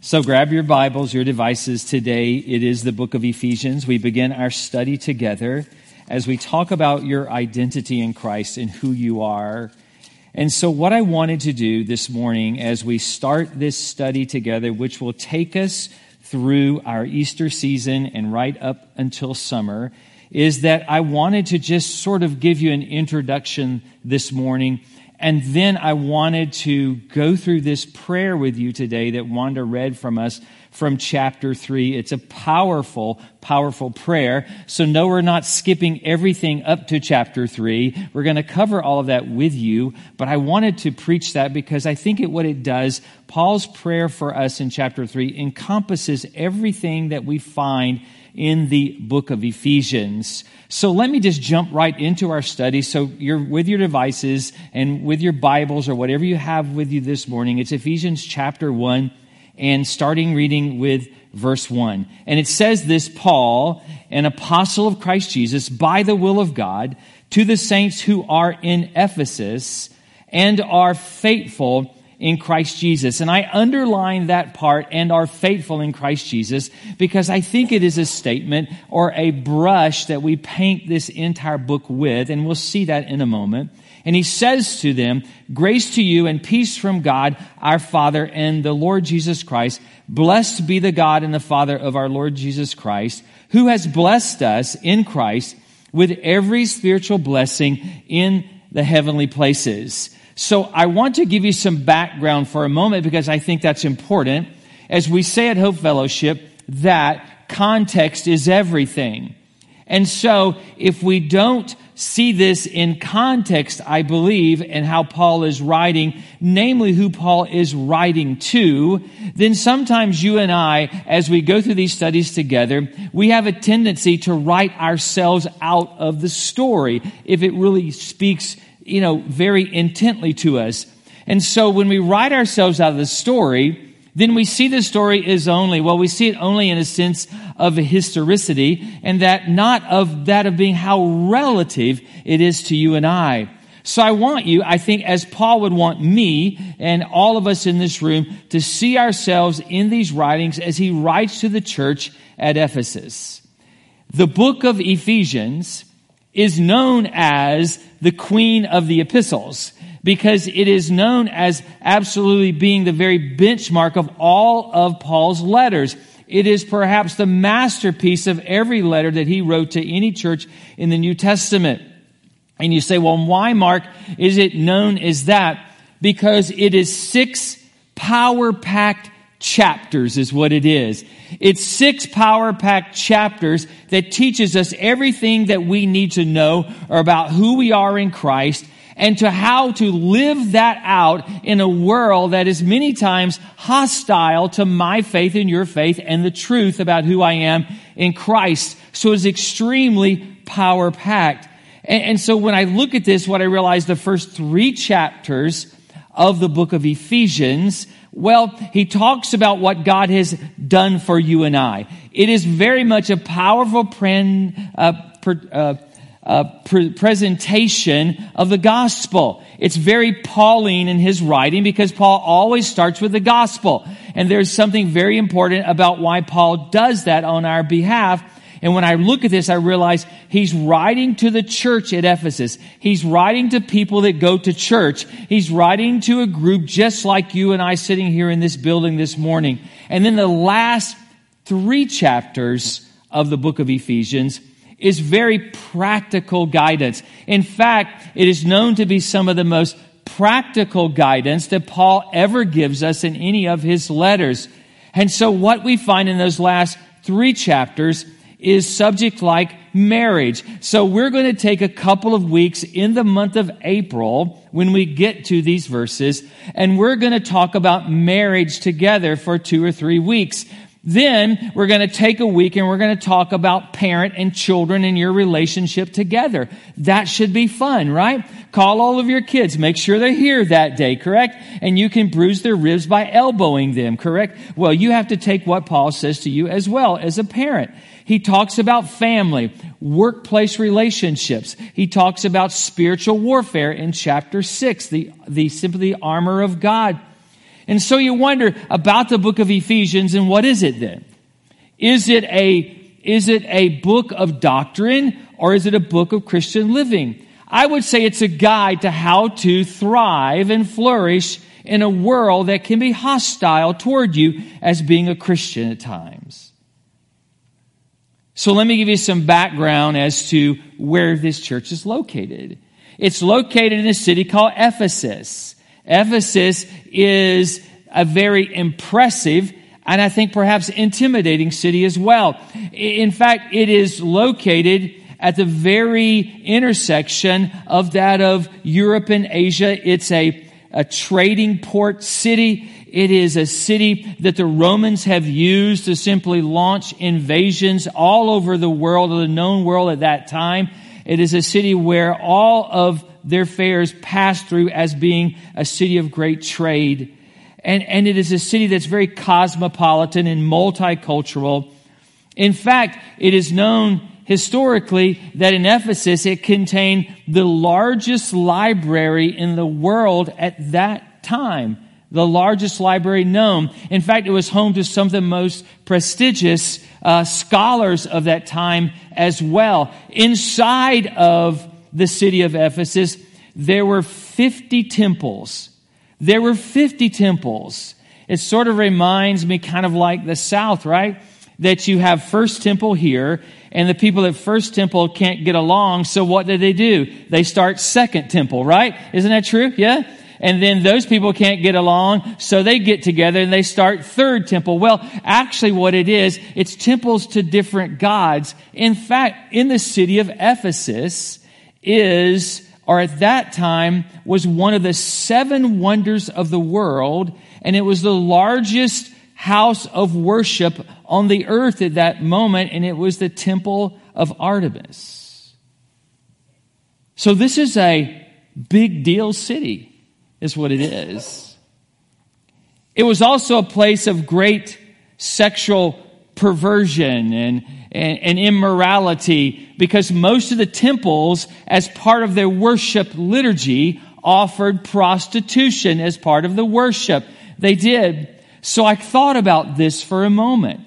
So grab your Bibles, your devices. Today it is the book of Ephesians. We begin our study together as we talk about your identity in Christ and who you are. And so, what I wanted to do this morning as we start this study together, which will take us through our Easter season and right up until summer, is that I wanted to just sort of give you an introduction this morning and then I wanted to go through this prayer with you today that Wanda read from us from chapter 3. It's a powerful, powerful prayer. So, no, we're not skipping everything up to chapter 3. We're going to cover all of that with you. But I wanted to preach that because I think it, what it does, Paul's prayer for us in chapter 3 encompasses everything that we find in the book of Ephesians. So let me just jump right into our study. So you're with your devices and with your Bibles or whatever you have with you this morning. It's Ephesians chapter 1 and starting reading with verse 1. And it says this Paul, an apostle of Christ Jesus, by the will of God, to the saints who are in Ephesus and are faithful in Christ Jesus. And I underline that part and are faithful in Christ Jesus because I think it is a statement or a brush that we paint this entire book with, and we'll see that in a moment. And he says to them, Grace to you and peace from God, our Father, and the Lord Jesus Christ. Blessed be the God and the Father of our Lord Jesus Christ, who has blessed us in Christ with every spiritual blessing in the heavenly places so I want to give you some background for a moment because I think that's important. As we say at Hope Fellowship, that context is everything. And so if we don't see this in context, I believe, and how Paul is writing, namely who Paul is writing to, then sometimes you and I, as we go through these studies together, we have a tendency to write ourselves out of the story if it really speaks you know, very intently to us. And so when we write ourselves out of the story, then we see the story is only, well, we see it only in a sense of a historicity and that not of that of being how relative it is to you and I. So I want you, I think, as Paul would want me and all of us in this room to see ourselves in these writings as he writes to the church at Ephesus. The book of Ephesians is known as the queen of the epistles because it is known as absolutely being the very benchmark of all of Paul's letters. It is perhaps the masterpiece of every letter that he wrote to any church in the New Testament. And you say, well, why, Mark, is it known as that? Because it is six power packed chapters is what it is. It's six power packed chapters that teaches us everything that we need to know about who we are in Christ and to how to live that out in a world that is many times hostile to my faith and your faith and the truth about who I am in Christ. So it's extremely power packed. And, and so when I look at this, what I realize the first three chapters of the book of Ephesians well, he talks about what God has done for you and I. It is very much a powerful uh, uh, uh, pre- presentation of the gospel. It's very Pauline in his writing because Paul always starts with the gospel. And there's something very important about why Paul does that on our behalf and when I look at this, I realize he's writing to the church at Ephesus. He's writing to people that go to church. He's writing to a group just like you and I sitting here in this building this morning. And then the last three chapters of the book of Ephesians is very practical guidance. In fact, it is known to be some of the most practical guidance that Paul ever gives us in any of his letters. And so what we find in those last three chapters is subject like marriage. So we're going to take a couple of weeks in the month of April when we get to these verses, and we're going to talk about marriage together for two or three weeks. Then we're going to take a week and we're going to talk about parent and children and your relationship together. That should be fun, right? Call all of your kids. Make sure they're here that day, correct? And you can bruise their ribs by elbowing them, correct? Well, you have to take what Paul says to you as well as a parent. He talks about family, workplace relationships. He talks about spiritual warfare in chapter six, the, the simply armor of God. And so you wonder about the book of Ephesians and what is it then? Is it a, is it a book of doctrine or is it a book of Christian living? I would say it's a guide to how to thrive and flourish in a world that can be hostile toward you as being a Christian at times. So let me give you some background as to where this church is located. It's located in a city called Ephesus. Ephesus is a very impressive and I think perhaps intimidating city as well. In fact, it is located at the very intersection of that of Europe and Asia. It's a, a trading port city. It is a city that the Romans have used to simply launch invasions all over the world, the known world at that time. It is a city where all of their fairs passed through as being a city of great trade. And, and it is a city that's very cosmopolitan and multicultural. In fact, it is known historically that in Ephesus it contained the largest library in the world at that time. The largest library known. In fact, it was home to some of the most prestigious uh, scholars of that time as well. Inside of the city of Ephesus, there were 50 temples. There were 50 temples. It sort of reminds me kind of like the South, right? That you have First Temple here, and the people at First Temple can't get along, so what do they do? They start Second Temple, right? Isn't that true? Yeah? And then those people can't get along, so they get together and they start Third Temple. Well, actually what it is, it's temples to different gods. In fact, in the city of Ephesus is, or at that time, was one of the seven wonders of the world, and it was the largest house of worship on the earth at that moment, and it was the temple of Artemis. So this is a big deal city, is what it is. It was also a place of great sexual perversion and, and, and, immorality because most of the temples, as part of their worship liturgy, offered prostitution as part of the worship. They did. So I thought about this for a moment.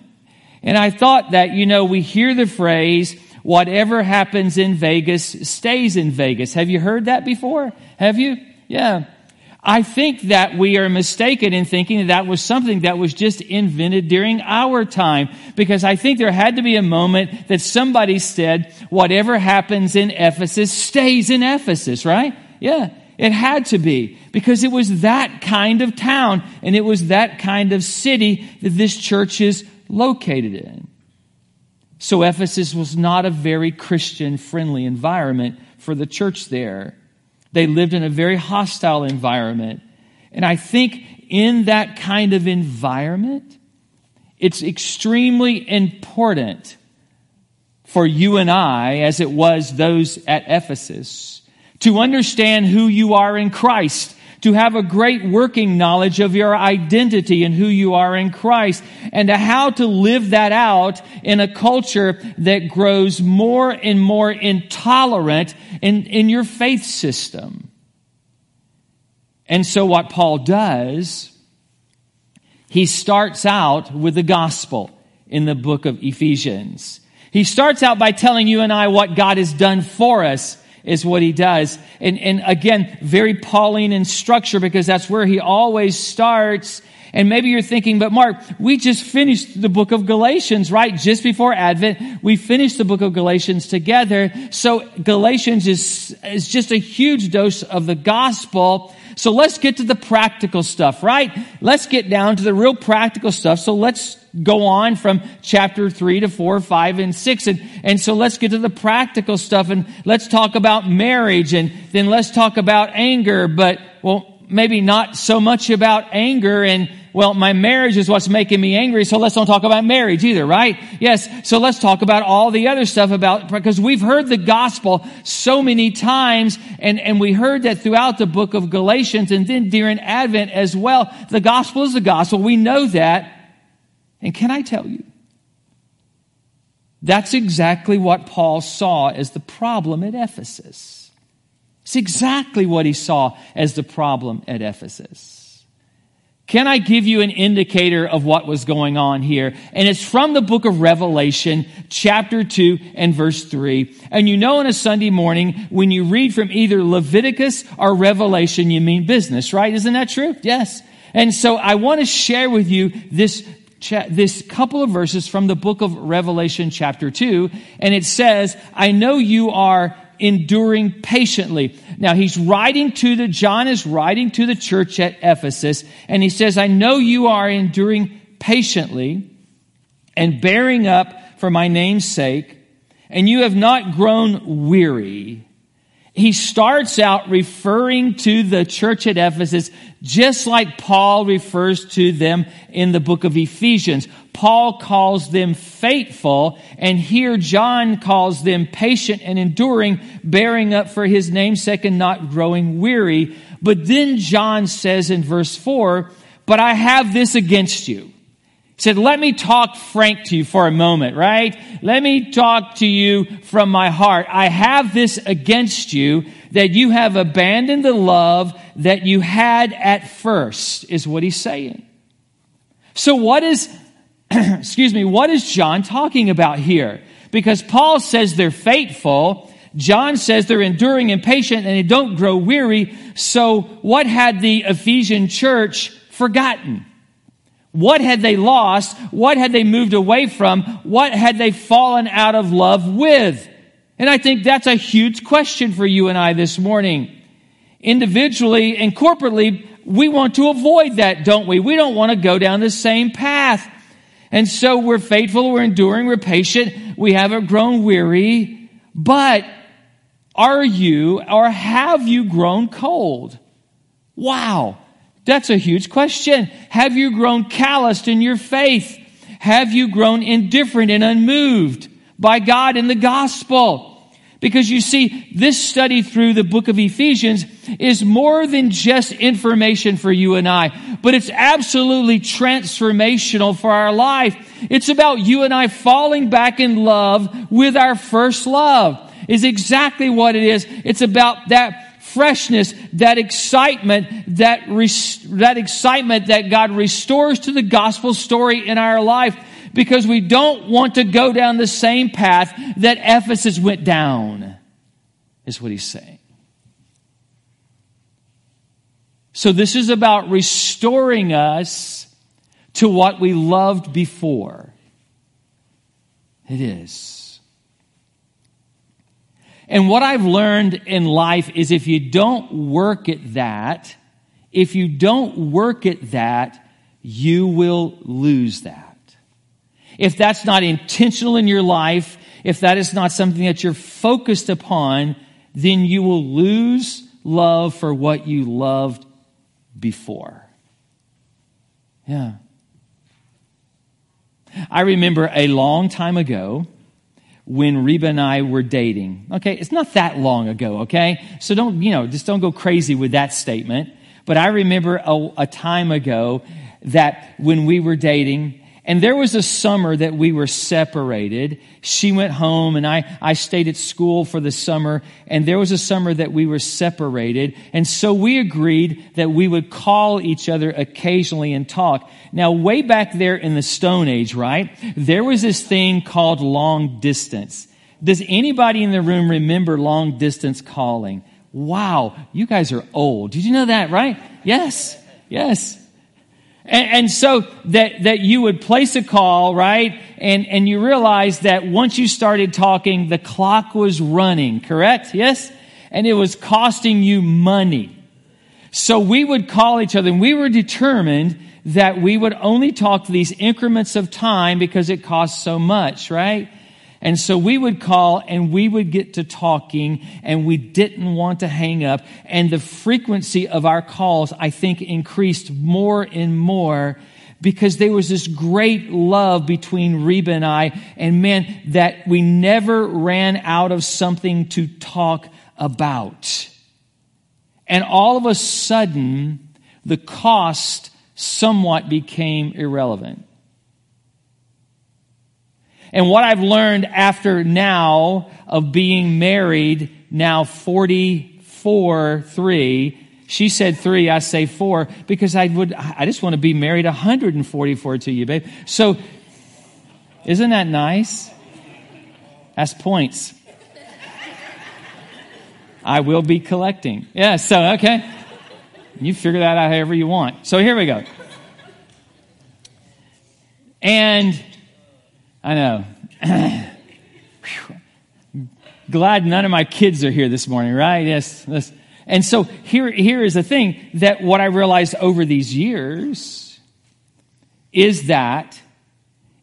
And I thought that, you know, we hear the phrase, whatever happens in Vegas stays in Vegas. Have you heard that before? Have you? Yeah. I think that we are mistaken in thinking that that was something that was just invented during our time. Because I think there had to be a moment that somebody said, whatever happens in Ephesus stays in Ephesus, right? Yeah. It had to be because it was that kind of town and it was that kind of city that this church is located in. So Ephesus was not a very Christian friendly environment for the church there. They lived in a very hostile environment. And I think in that kind of environment, it's extremely important for you and I, as it was those at Ephesus, to understand who you are in Christ, to have a great working knowledge of your identity and who you are in Christ, and to how to live that out in a culture that grows more and more intolerant in, in your faith system. And so what Paul does, he starts out with the gospel in the book of Ephesians. He starts out by telling you and I what God has done for us is what he does. And, and again, very Pauline in structure because that's where he always starts. And maybe you're thinking, but Mark, we just finished the book of Galatians, right? Just before Advent, we finished the book of Galatians together. So Galatians is, is just a huge dose of the gospel. So let's get to the practical stuff, right? Let's get down to the real practical stuff. So let's go on from chapter 3 to 4, 5, and 6. And, and so let's get to the practical stuff and let's talk about marriage and then let's talk about anger. But, well, maybe not so much about anger and well, my marriage is what's making me angry, so let's don't talk about marriage either, right? Yes, so let's talk about all the other stuff about, because we've heard the gospel so many times, and, and we heard that throughout the book of Galatians, and then during Advent as well. The gospel is the gospel. We know that. And can I tell you? That's exactly what Paul saw as the problem at Ephesus. It's exactly what he saw as the problem at Ephesus. Can I give you an indicator of what was going on here? And it's from the book of Revelation, chapter 2 and verse 3. And you know on a Sunday morning, when you read from either Leviticus or Revelation, you mean business, right? Isn't that true? Yes. And so I want to share with you this this couple of verses from the book of Revelation chapter 2 and it says, I know you are enduring patiently. Now he's writing to the, John is writing to the church at Ephesus, and he says, I know you are enduring patiently and bearing up for my name's sake, and you have not grown weary he starts out referring to the church at Ephesus just like Paul refers to them in the book of Ephesians. Paul calls them faithful, and here John calls them patient and enduring, bearing up for his namesake and not growing weary. But then John says in verse 4, But I have this against you said, let me talk frank to you for a moment, right? Let me talk to you from my heart. I have this against you that you have abandoned the love that you had at first, is what he's saying. So what is, excuse me, what is John talking about here? Because Paul says they're faithful. John says they're enduring and patient and they don't grow weary. So what had the Ephesian church forgotten? What had they lost? What had they moved away from? What had they fallen out of love with? And I think that's a huge question for you and I this morning. Individually and corporately, we want to avoid that, don't we? We don't want to go down the same path. And so we're faithful, we're enduring, we're patient, we haven't grown weary. But are you or have you grown cold? Wow. That's a huge question. Have you grown calloused in your faith? Have you grown indifferent and unmoved by God in the gospel? Because you see, this study through the book of Ephesians is more than just information for you and I, but it's absolutely transformational for our life. It's about you and I falling back in love with our first love is exactly what it is. It's about that freshness, that excitement, that, res- that excitement that God restores to the gospel story in our life because we don't want to go down the same path that Ephesus went down, is what he's saying. So this is about restoring us to what we loved before. It is. And what I've learned in life is if you don't work at that, if you don't work at that, you will lose that. If that's not intentional in your life, if that is not something that you're focused upon, then you will lose love for what you loved before. Yeah. I remember a long time ago, when Reba and I were dating. Okay, it's not that long ago, okay? So don't, you know, just don't go crazy with that statement. But I remember a, a time ago that when we were dating, and there was a summer that we were separated. She went home and I, I stayed at school for the summer. And there was a summer that we were separated. And so we agreed that we would call each other occasionally and talk. Now, way back there in the Stone Age, right? There was this thing called long distance. Does anybody in the room remember long distance calling? Wow, you guys are old. Did you know that, right? Yes, yes. And, and, so that, that you would place a call, right? And, and you realize that once you started talking, the clock was running, correct? Yes? And it was costing you money. So we would call each other and we were determined that we would only talk these increments of time because it costs so much, right? And so we would call and we would get to talking and we didn't want to hang up. And the frequency of our calls, I think, increased more and more because there was this great love between Reba and I. And man, that we never ran out of something to talk about. And all of a sudden, the cost somewhat became irrelevant. And what I've learned after now of being married, now 44, 3, She said three, I say four, because I would, I just want to be married 144 to you, babe. So, isn't that nice? That's points. I will be collecting. Yeah, so, okay. You figure that out however you want. So here we go. And I know. Glad none of my kids are here this morning, right? Yes. yes. And so here, here is the thing that what I realized over these years is that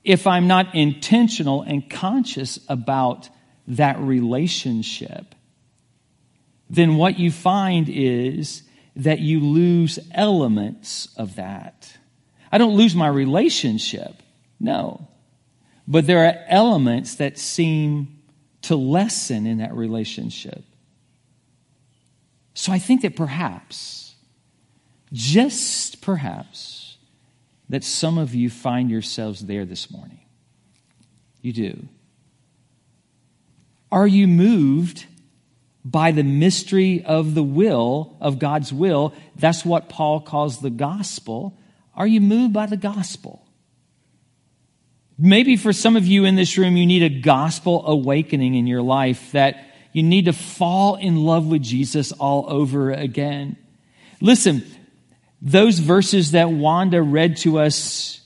if I'm not intentional and conscious about that relationship, then what you find is that you lose elements of that. I don't lose my relationship, no. But there are elements that seem to lessen in that relationship. So I think that perhaps, just perhaps, that some of you find yourselves there this morning. You do. Are you moved by the mystery of the will, of God's will? That's what Paul calls the gospel. Are you moved by the gospel? Maybe for some of you in this room, you need a gospel awakening in your life that you need to fall in love with Jesus all over again. Listen, those verses that Wanda read to us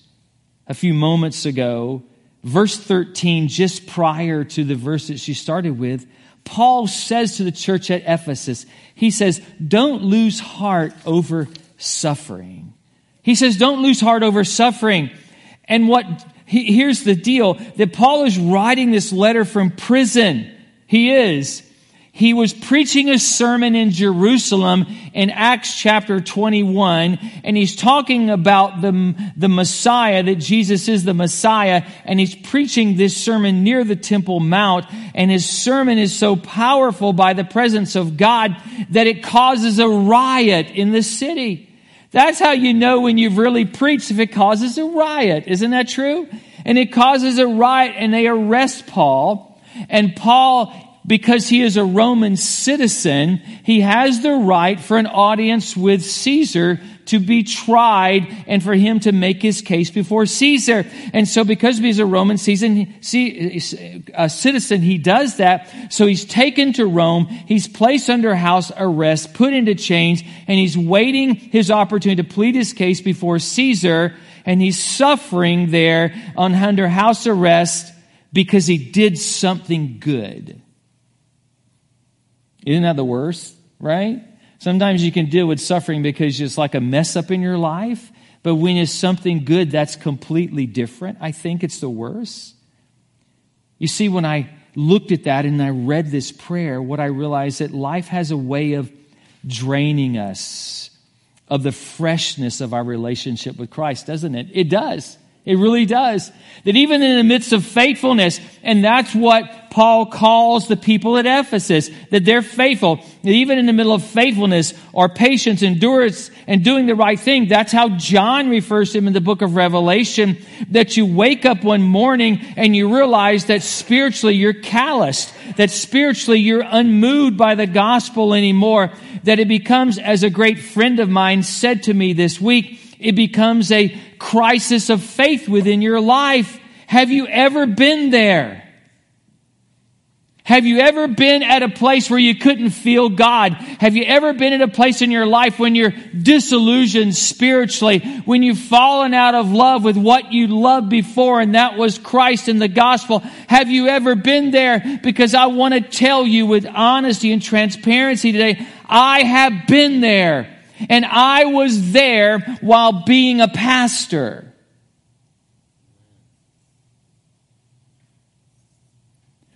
a few moments ago, verse 13, just prior to the verse that she started with, Paul says to the church at Ephesus, he says, don't lose heart over suffering. He says, don't lose heart over suffering. And what, here's the deal, that Paul is writing this letter from prison. He is. He was preaching a sermon in Jerusalem in Acts chapter 21, and he's talking about the, the Messiah, that Jesus is the Messiah, and he's preaching this sermon near the Temple Mount, and his sermon is so powerful by the presence of God that it causes a riot in the city. That's how you know when you've really preached if it causes a riot. Isn't that true? And it causes a riot, and they arrest Paul, and Paul because he is a Roman citizen, he has the right for an audience with Caesar to be tried and for him to make his case before Caesar. And so because he's a Roman citizen, he does that. So he's taken to Rome. He's placed under house arrest, put into chains, and he's waiting his opportunity to plead his case before Caesar. And he's suffering there on under house arrest because he did something good. Isn't that the worst, right? Sometimes you can deal with suffering because it's like a mess up in your life, but when it's something good, that's completely different. I think it's the worst. You see, when I looked at that and I read this prayer, what I realized that life has a way of draining us of the freshness of our relationship with Christ, doesn't it? It does. It really does. That even in the midst of faithfulness, and that's what Paul calls the people at Ephesus, that they're faithful. That even in the middle of faithfulness or patience, endurance, and doing the right thing, that's how John refers to him in the book of Revelation, that you wake up one morning and you realize that spiritually you're calloused, that spiritually you're unmoved by the gospel anymore, that it becomes, as a great friend of mine said to me this week, it becomes a crisis of faith within your life. Have you ever been there? Have you ever been at a place where you couldn't feel God? Have you ever been at a place in your life when you're disillusioned spiritually, when you've fallen out of love with what you loved before, and that was Christ and the gospel? Have you ever been there? Because I want to tell you with honesty and transparency today, I have been there. And I was there while being a pastor.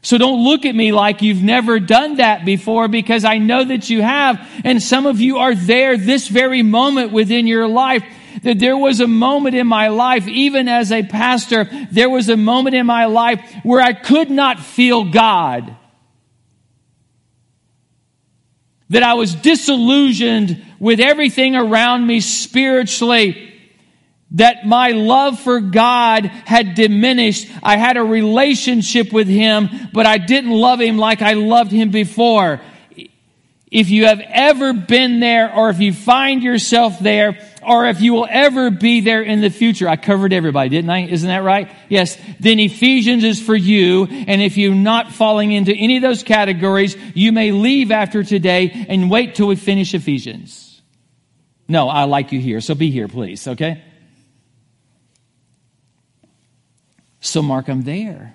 So don't look at me like you've never done that before because I know that you have. And some of you are there this very moment within your life. That there was a moment in my life, even as a pastor, there was a moment in my life where I could not feel God. That I was disillusioned with everything around me spiritually that my love for God had diminished. I had a relationship with Him, but I didn't love Him like I loved Him before. if you have ever been there or if you find yourself there or if you will ever be there in the future. I covered everybody, didn't I? Isn't that right? Yes. Then Ephesians is for you. And if you're not falling into any of those categories, you may leave after today and wait till we finish Ephesians. No, I like you here. So be here, please. Okay? So, Mark, I'm there.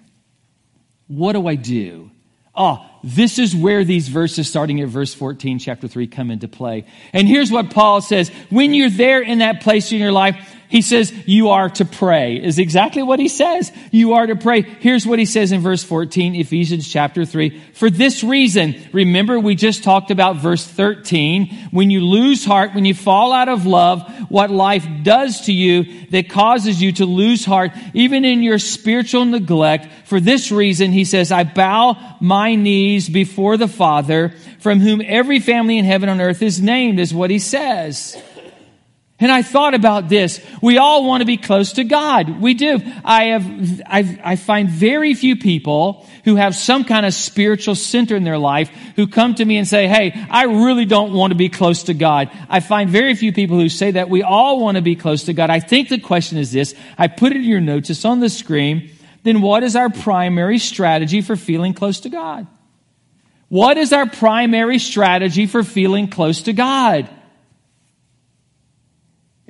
What do I do? Oh, this is where these verses starting at verse 14, chapter 3 come into play. And here's what Paul says. When you're there in that place in your life, he says, you are to pray, is exactly what he says. You are to pray. Here's what he says in verse 14, Ephesians chapter 3. For this reason, remember we just talked about verse 13. When you lose heart, when you fall out of love, what life does to you that causes you to lose heart, even in your spiritual neglect. For this reason, he says, I bow my knees before the Father, from whom every family in heaven and earth is named, is what he says. And I thought about this. We all want to be close to God. We do. I have, I've, I find very few people who have some kind of spiritual center in their life who come to me and say, Hey, I really don't want to be close to God. I find very few people who say that we all want to be close to God. I think the question is this. I put it in your notes. It's on the screen. Then what is our primary strategy for feeling close to God? What is our primary strategy for feeling close to God?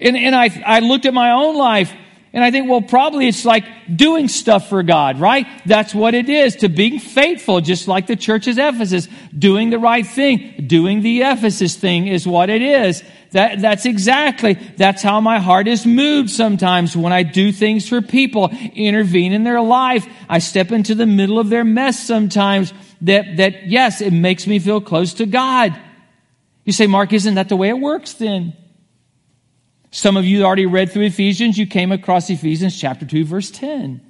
And, and I, I looked at my own life and I think, well, probably it's like doing stuff for God, right? That's what it is, to being faithful, just like the church Ephesus. Doing the right thing, doing the Ephesus thing is what it is. That, that's exactly, that's how my heart is moved sometimes when I do things for people, intervene in their life. I step into the middle of their mess sometimes that, that yes, it makes me feel close to God. You say, Mark, isn't that the way it works then? Some of you already read through Ephesians. You came across Ephesians chapter 2, verse 10.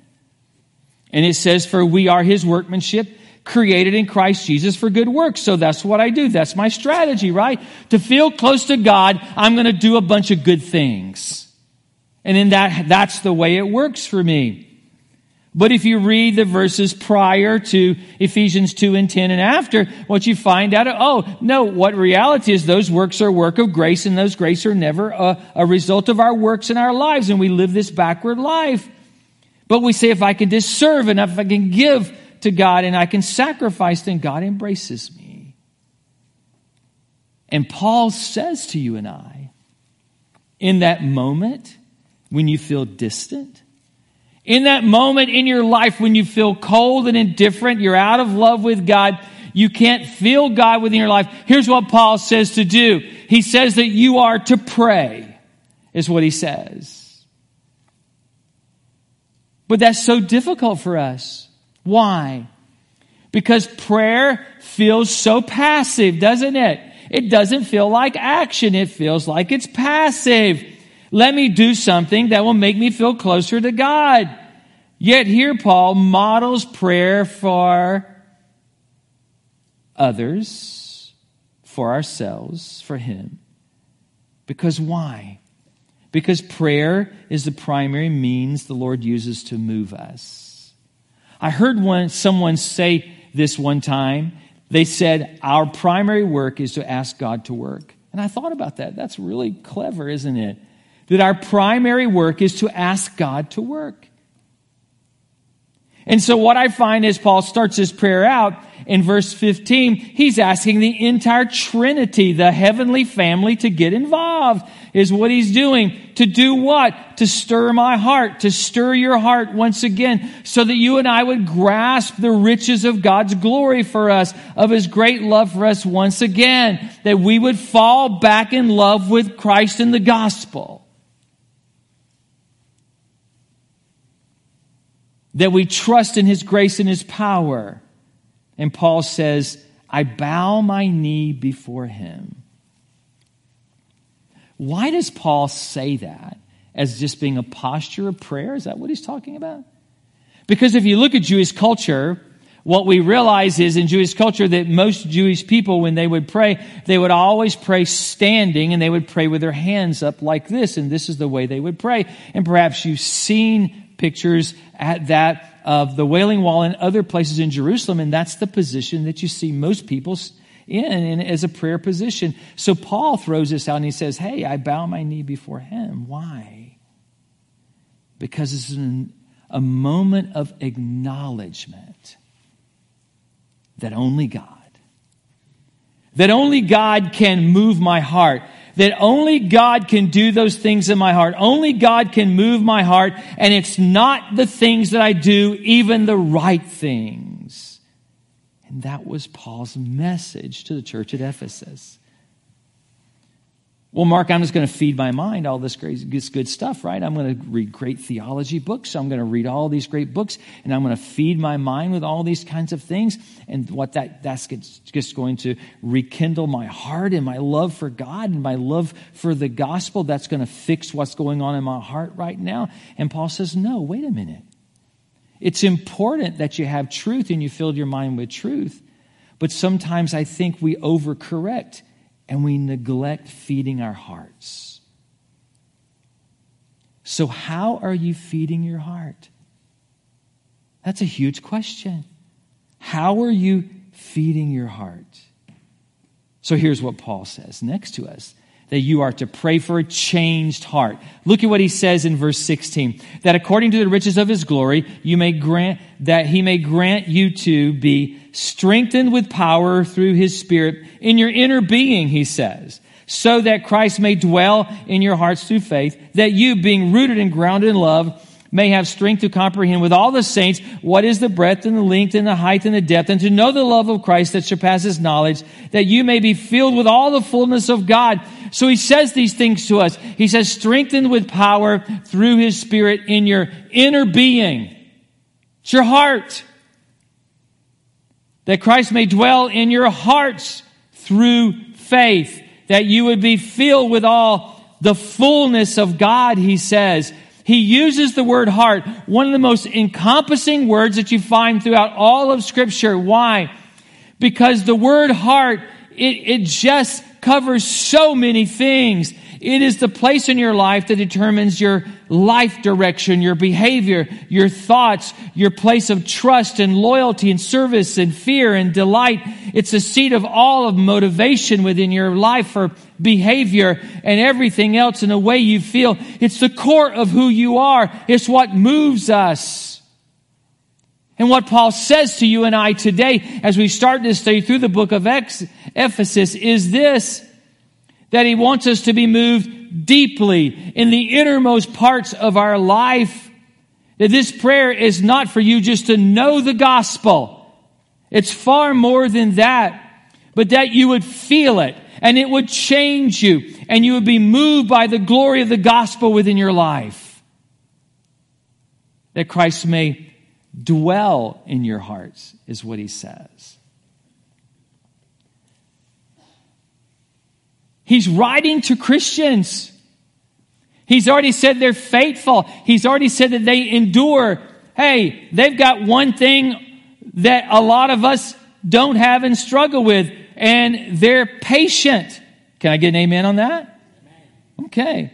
And it says, For we are his workmanship, created in Christ Jesus for good works. So that's what I do. That's my strategy, right? To feel close to God, I'm going to do a bunch of good things. And in that, that's the way it works for me. But if you read the verses prior to Ephesians 2 and 10 and after, what you find out, oh, no, what reality is those works are work of grace and those grace are never a, a result of our works in our lives and we live this backward life. But we say if I can just serve and if I can give to God and I can sacrifice, then God embraces me. And Paul says to you and I, in that moment when you feel distant, in that moment in your life when you feel cold and indifferent, you're out of love with God, you can't feel God within your life. Here's what Paul says to do. He says that you are to pray, is what he says. But that's so difficult for us. Why? Because prayer feels so passive, doesn't it? It doesn't feel like action. It feels like it's passive. Let me do something that will make me feel closer to God. Yet here Paul models prayer for others, for ourselves, for him. Because why? Because prayer is the primary means the Lord uses to move us. I heard one, someone say this one time. They said, Our primary work is to ask God to work. And I thought about that. That's really clever, isn't it? That our primary work is to ask God to work. And so what I find as Paul starts his prayer out in verse 15, he's asking the entire Trinity, the heavenly family, to get involved, is what he's doing. To do what? To stir my heart, to stir your heart once again, so that you and I would grasp the riches of God's glory for us, of his great love for us once again, that we would fall back in love with Christ and the gospel. That we trust in His grace and His power. And Paul says, I bow my knee before Him. Why does Paul say that as just being a posture of prayer? Is that what he's talking about? Because if you look at Jewish culture, what we realize is in Jewish culture that most Jewish people, when they would pray, they would always pray standing and they would pray with their hands up like this. And this is the way they would pray. And perhaps you've seen pictures at that of the Wailing Wall and other places in Jerusalem, and that's the position that you see most people in, in as a prayer position. So Paul throws this out and he says, Hey, I bow my knee before him. Why? Because it's an, a moment of acknowledgement that only God, that only God can move my heart that only God can do those things in my heart. Only God can move my heart, and it's not the things that I do, even the right things. And that was Paul's message to the church at Ephesus. Well, Mark, I'm just going to feed my mind all this great, this good stuff, right? I'm going to read great theology books. I'm going to read all these great books, and I'm going to feed my mind with all these kinds of things. And what that that's just going to rekindle my heart and my love for God and my love for the gospel. That's going to fix what's going on in my heart right now. And Paul says, no, wait a minute. It's important that you have truth and you fill your mind with truth. But sometimes I think we overcorrect and we neglect feeding our hearts. So, how are you feeding your heart? That's a huge question. How are you feeding your heart? So, here's what Paul says next to us that you are to pray for a changed heart. Look at what he says in verse 16. That according to the riches of his glory, you may grant, that he may grant you to be strengthened with power through his spirit in your inner being, he says. So that Christ may dwell in your hearts through faith, that you, being rooted and grounded in love, may have strength to comprehend with all the saints what is the breadth and the length and the height and the depth, and to know the love of Christ that surpasses knowledge, that you may be filled with all the fullness of God. So he says these things to us. He says, strengthened with power through his spirit in your inner being. It's your heart. That Christ may dwell in your hearts through faith. That you would be filled with all the fullness of God, he says. He uses the word heart, one of the most encompassing words that you find throughout all of Scripture. Why? Because the word heart, it, it just covers so many things. It is the place in your life that determines your life direction, your behavior, your thoughts, your place of trust and loyalty and service and fear and delight. It's the seat of all of motivation within your life for behavior and everything else in the way you feel. It's the core of who you are. It's what moves us. And what Paul says to you and I today as we start this study through the book of Ephesus is this that He wants us to be moved deeply in the innermost parts of our life. That this prayer is not for you just to know the gospel. It's far more than that. But that you would feel it and it would change you and you would be moved by the glory of the gospel within your life. That Christ may dwell in your hearts is what he says. He's writing to Christians. He's already said they're faithful. He's already said that they endure. Hey, they've got one thing that a lot of us don't have and struggle with, and they're patient. Can I get an amen on that? Okay.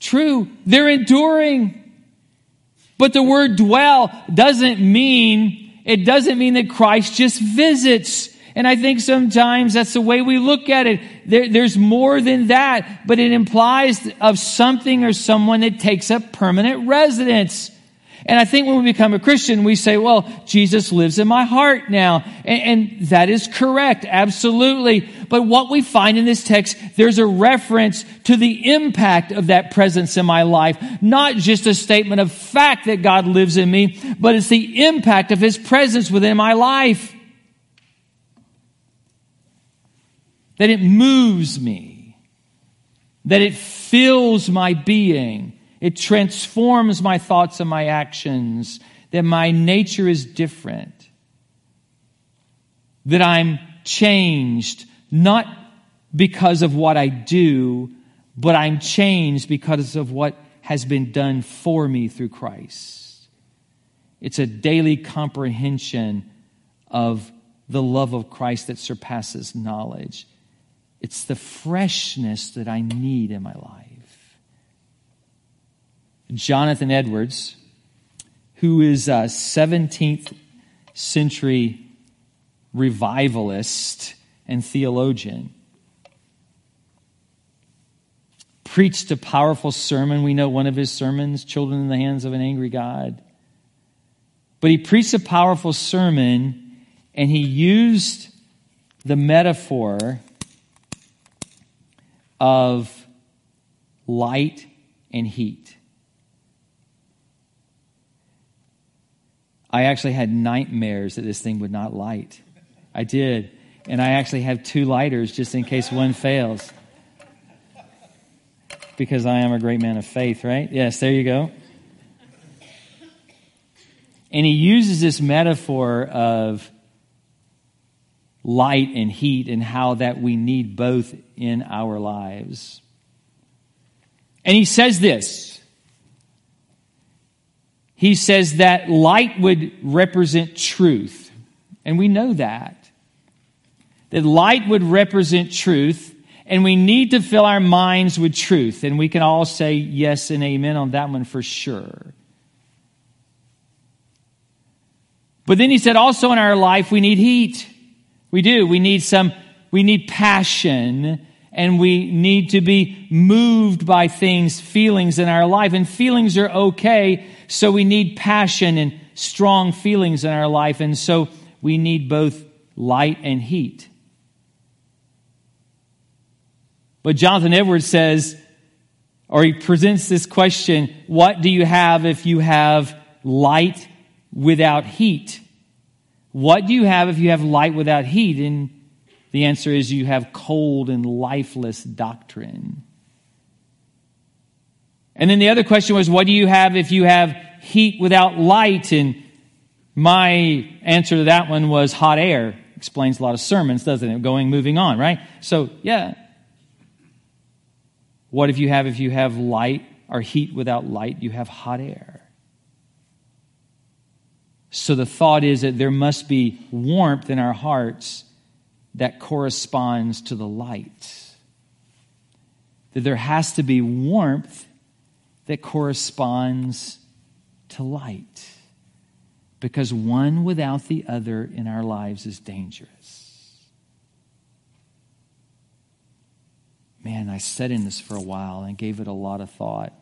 True. They're enduring. But the word dwell doesn't mean, it doesn't mean that Christ just visits. And I think sometimes that's the way we look at it. There, there's more than that, but it implies of something or someone that takes up permanent residence. And I think when we become a Christian, we say, well, Jesus lives in my heart now. And, and, that is correct, absolutely. But what we find in this text, there's a reference to the impact of that presence in my life. Not just a statement of fact that God lives in me, but it's the impact of His presence within my life. That it moves me, that it fills my being, it transforms my thoughts and my actions, that my nature is different, that I'm changed, not because of what I do, but I'm changed because of what has been done for me through Christ. It's a daily comprehension of the love of Christ that surpasses knowledge. It's the freshness that I need in my life. Jonathan Edwards, who is a 17th century revivalist, and theologian. Preached a powerful sermon. We know one of his sermons, Children in the Hands of an Angry God. But he preached a powerful sermon and he used the metaphor of light and heat. I actually had nightmares that this thing would not light. I did. And I actually have two lighters just in case one fails. Because I am a great man of faith, right? Yes, there you go. And he uses this metaphor of light and heat and how that we need both in our lives. And he says this. He says that light would represent truth. And we know that. That light would represent truth, and we need to fill our minds with truth. And we can all say yes and amen on that one for sure. But then he said also in our life we need heat. We do. We need some, we need passion and we need to be moved by things, feelings in our life. And feelings are okay, so we need passion and strong feelings in our life. And so we need both light and heat. But Jonathan Edwards says, or he presents this question what do you have if you have light without heat? What do you have if you have light without heat? And the answer is you have cold and lifeless doctrine. And then the other question was, what do you have if you have heat without light? And my answer to that one was hot air. Explains a lot of sermons, doesn't it? Going, moving on, right? So, yeah. What if you have, if you have light or heat without light, you have hot air? So the thought is that there must be warmth in our hearts that corresponds to the light. That there has to be warmth that corresponds to light. Because one without the other in our lives is dangerous. Man, I sat in this for a while and gave it a lot of thought.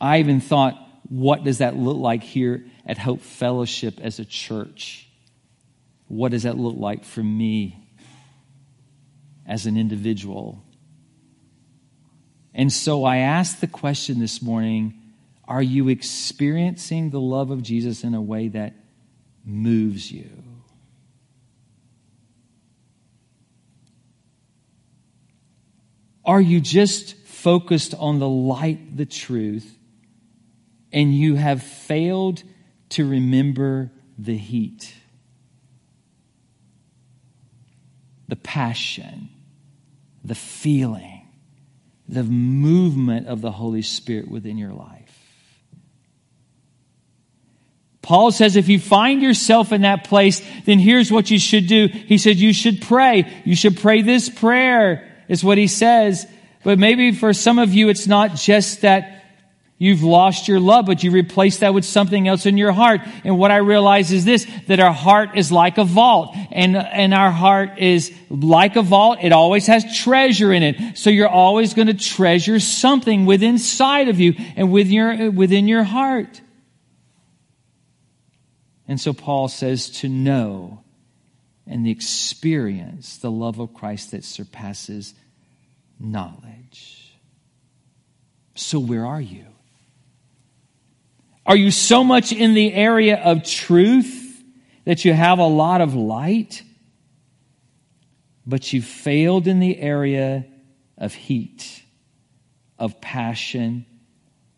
I even thought, what does that look like here at Hope Fellowship as a church? What does that look like for me as an individual? And so I asked the question this morning Are you experiencing the love of Jesus in a way that moves you? Are you just focused on the light, the truth, and you have failed to remember the heat? the passion, the feeling, the movement of the Holy Spirit within your life. Paul says if you find yourself in that place, then here's what you should do. He said you should pray. You should pray this prayer, is what he says. But maybe for some of you, it's not just that You've lost your love, but you replace that with something else in your heart. And what I realize is this, that our heart is like a vault. And, and our heart is like a vault. It always has treasure in it. So you're always going to treasure something within inside of you and within your, within your heart. And so Paul says to know and experience the love of Christ that surpasses knowledge. So where are you? Are you so much in the area of truth that you have a lot of light, but you failed in the area of heat, of passion,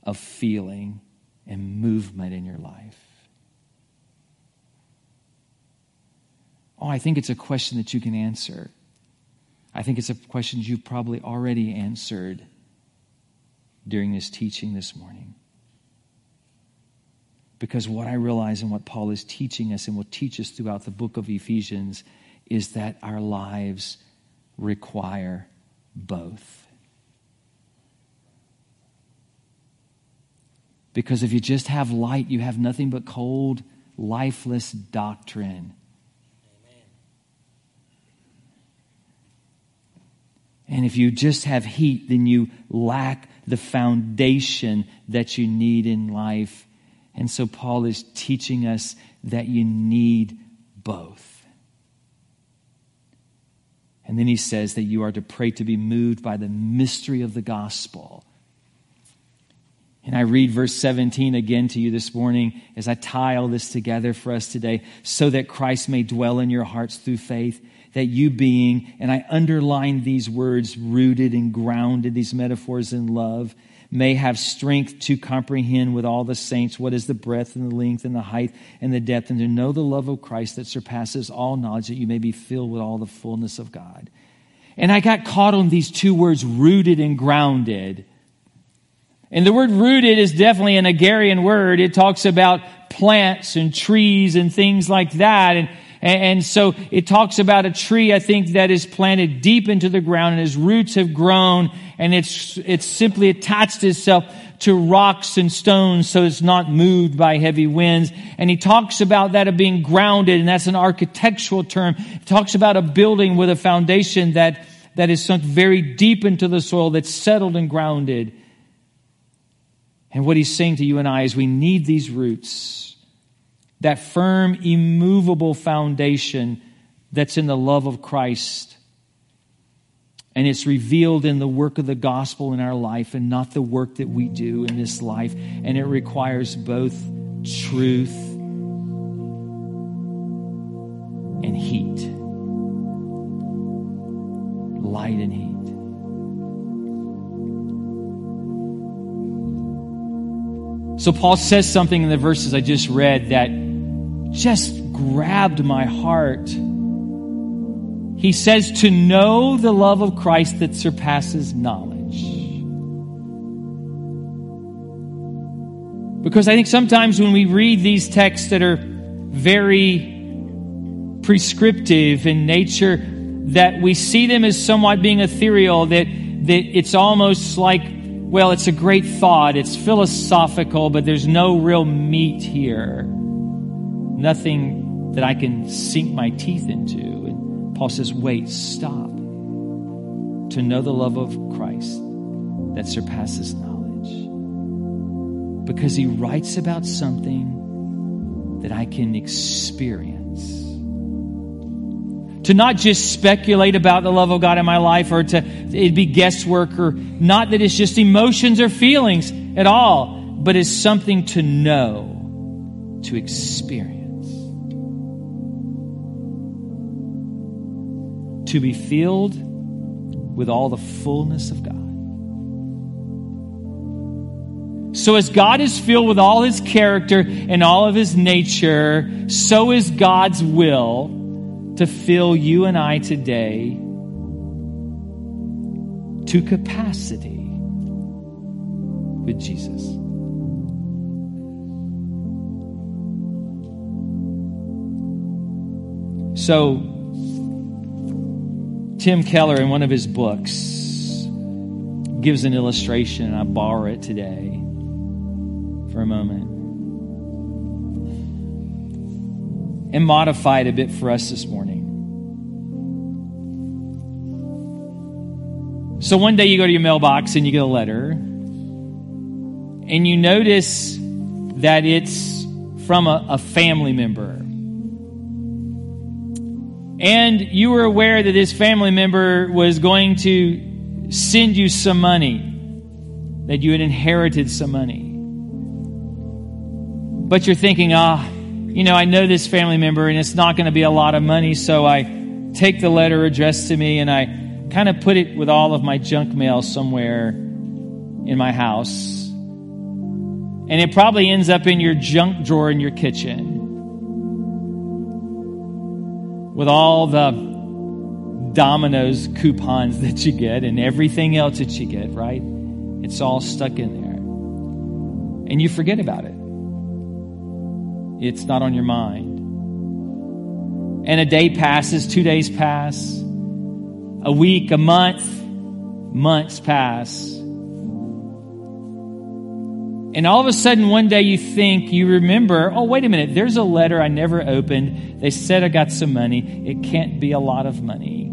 of feeling, and movement in your life? Oh, I think it's a question that you can answer. I think it's a question you've probably already answered during this teaching this morning. Because what I realize and what Paul is teaching us and will teach us throughout the book of Ephesians is that our lives require both. Because if you just have light, you have nothing but cold, lifeless doctrine. And if you just have heat, then you lack the foundation that you need in life and so Paul is teaching us that you need both. And then he says that you are to pray to be moved by the mystery of the gospel. And I read verse 17 again to you this morning as I tie all this together for us today, so that Christ may dwell in your hearts through faith, that you being, and I underline these words, rooted and grounded, these metaphors in love, may have strength to comprehend with all the saints what is the breadth and the length and the height and the depth, and to know the love of Christ that surpasses all knowledge, that you may be filled with all the fullness of God. And I got caught on these two words, rooted and grounded. And the word rooted is definitely an agrarian word. It talks about plants and trees and things like that. And and, so it talks about a tree, I think, that is planted deep into the ground and its roots have grown and it's, it's simply attached itself to rocks and stones so it's not moved by heavy winds. And he talks about that of being grounded and that's an architectural term. He talks about a building with a foundation that, that is sunk very deep into the soil that's settled and grounded. And what he's saying to you and I is we need these roots that firm, immovable foundation that's in the love of Christ. And it's revealed in the work of the gospel in our life and not the work that we do in this life. And it requires both truth and heat, light and heat. So Paul says something in the verses I just read that just grabbed my heart. He says to know the love of Christ that surpasses knowledge. Because I think sometimes when we read these texts that are very prescriptive in nature, that we see them as somewhat being ethereal, that, that it's almost like, well, it's a great thought, it's philosophical, but there's no real meat here nothing that I can sink my teeth into. Paul says, wait, stop. To know the love of Christ that surpasses knowledge. Because he writes about something that I can experience. To not just speculate about the love of God in my life or to it be guesswork or not that it's just emotions or feelings at all, but it's something to know, to experience. To be filled with all the fullness of God. So, as God is filled with all his character and all of his nature, so is God's will to fill you and I today to capacity with Jesus. So, Tim Keller, in one of his books, gives an illustration, and I borrow it today for a moment. And modify it a bit for us this morning. So one day you go to your mailbox and you get a letter, and you notice that it's from a, a family member and you were aware that this family member was going to send you some money, that you had inherited some money. But you're thinking, ah, you know, I know this family member and it's not going to be a lot of money, so I take the letter addressed to me and I kind of put it with all of my junk mail somewhere in my house. And it probably ends up in your junk drawer in your kitchen with all the Domino's coupons that you get and everything else that you get, right? It's all stuck in there. And you forget about it. It's not on your mind. And a day passes, two days pass, a week, a month, months pass. And all of a sudden, one day you think, you remember, oh, wait a minute, there's a letter I never opened. They said I got some money. It can't be a lot of money.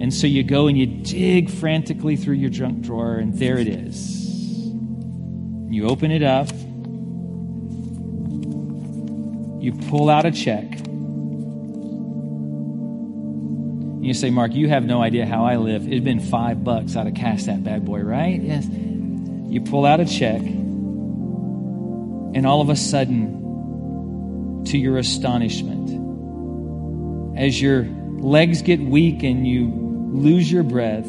And so you go and you dig frantically through your junk drawer, and there it is. You open it up, you pull out a check. And you say, Mark, you have no idea how I live. It'd been five bucks I'd have cashed that bad boy, right? Yes. You pull out a check, and all of a sudden, to your astonishment, as your legs get weak and you lose your breath,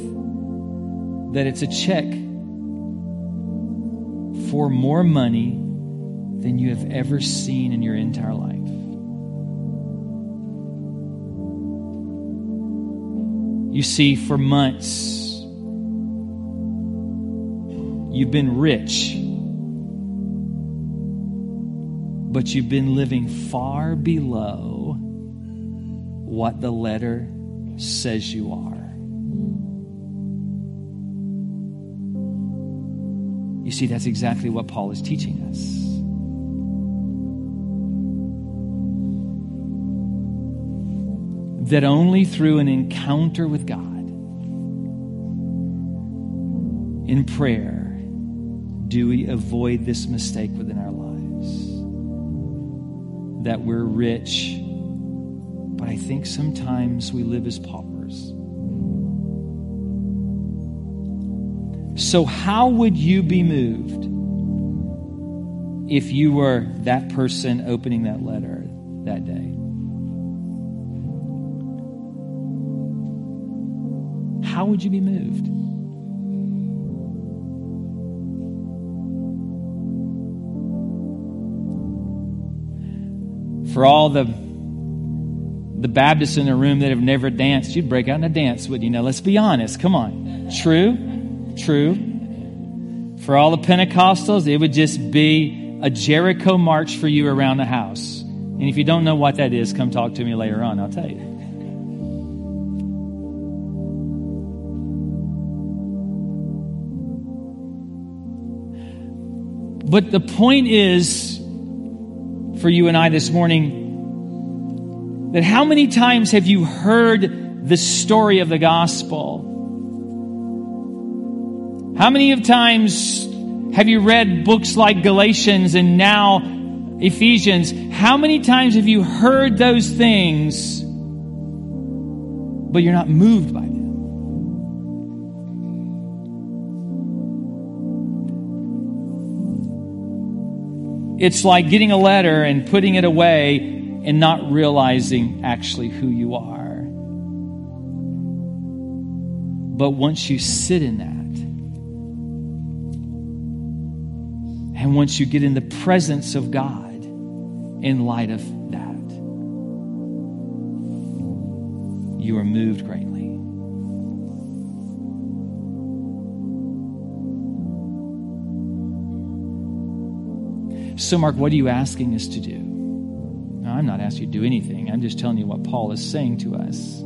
that it's a check for more money than you have ever seen in your entire life. You see, for months, you've been rich, but you've been living far below what the letter says you are. You see, that's exactly what Paul is teaching us. That only through an encounter with God in prayer do we avoid this mistake within our lives. That we're rich, but I think sometimes we live as paupers. So, how would you be moved if you were that person opening that letter that day? How would you be moved? For all the the Baptists in the room that have never danced, you'd break out in a dance, would you? Now, let's be honest. Come on. True? True. For all the Pentecostals, it would just be a Jericho march for you around the house. And if you don't know what that is, come talk to me later on. I'll tell you. But the point is, for you and I this morning, that how many times have you heard the story of the gospel? How many of times have you read books like Galatians and now Ephesians? How many times have you heard those things, but you're not moved by them? It's like getting a letter and putting it away and not realizing actually who you are. But once you sit in that, And once you get in the presence of God in light of that, you are moved greatly. So, Mark, what are you asking us to do? I'm not asking you to do anything. I'm just telling you what Paul is saying to us.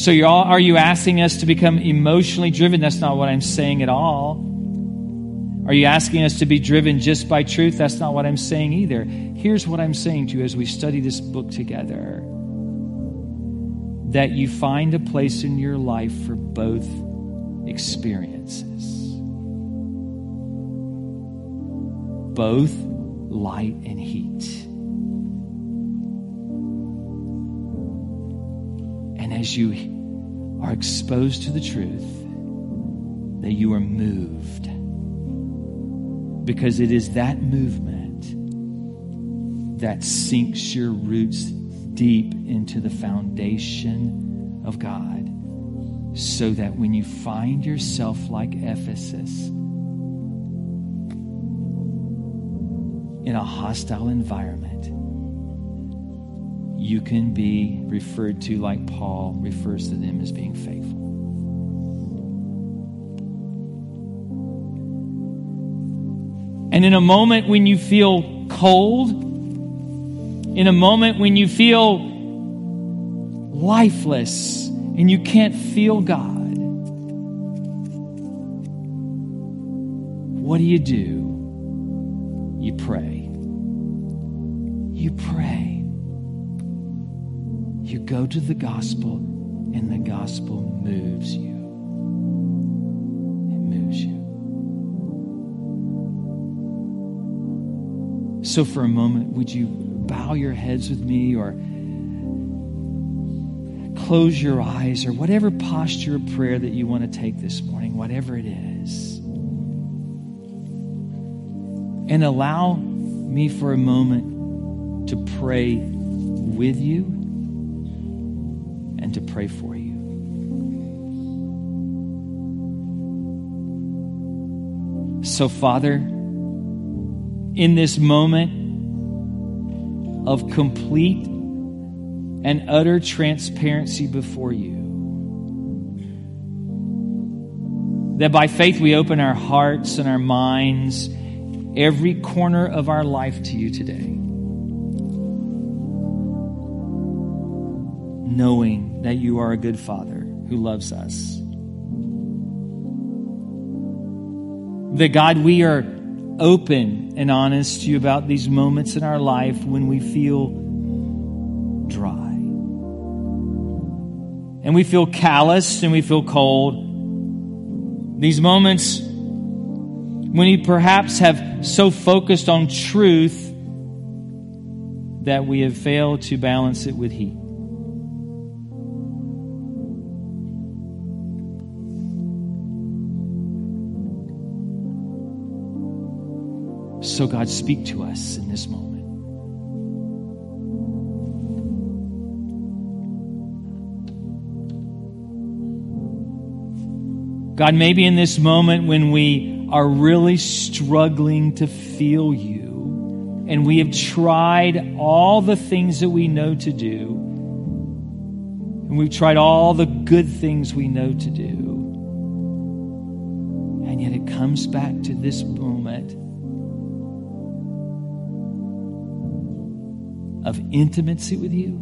So, all, are you asking us to become emotionally driven? That's not what I'm saying at all. Are you asking us to be driven just by truth? That's not what I'm saying either. Here's what I'm saying to you as we study this book together that you find a place in your life for both experiences, both light and heat. And as you are exposed to the truth, that you are moved because it is that movement that sinks your roots deep into the foundation of God so that when you find yourself like Ephesus in a hostile environment, you can be referred to like Paul refers to them as being faithful. And in a moment when you feel cold, in a moment when you feel lifeless and you can't feel God, what do you do? You pray. Go to the gospel, and the gospel moves you. It moves you. So, for a moment, would you bow your heads with me or close your eyes or whatever posture of prayer that you want to take this morning, whatever it is? And allow me for a moment to pray with you pray for you. So, Father, in this moment of complete and utter transparency before you, that by faith we open our hearts and our minds, every corner of our life to you today. Knowing that you are a good Father who loves us. That God, we are open and honest to you about these moments in our life when we feel dry. And we feel calloused and we feel cold. These moments when we perhaps have so focused on truth that we have failed to balance it with heat. So, God, speak to us in this moment. God, maybe in this moment when we are really struggling to feel you, and we have tried all the things that we know to do, and we've tried all the good things we know to do, and yet it comes back to this moment of intimacy with you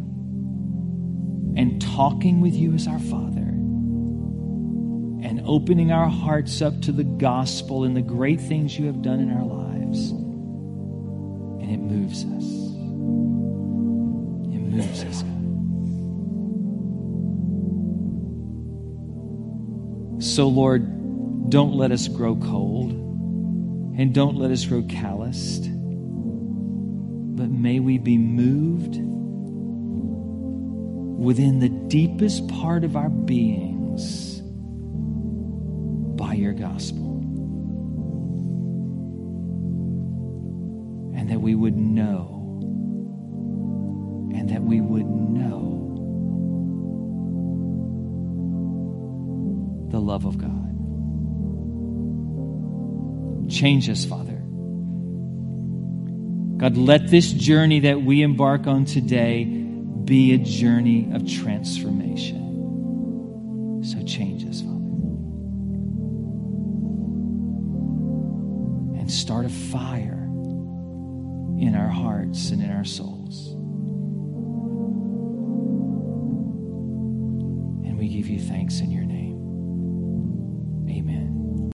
and talking with you as our Father and opening our hearts up to the gospel and the great things you have done in our lives. And it moves us. It moves us. So, Lord, don't let us grow cold and don't let us grow calloused, may we be moved within the deepest part of our beings by your gospel. And that we would know, and that we would know the love of God. Change us, Father. God, let this journey that we embark on today be a journey of transformation.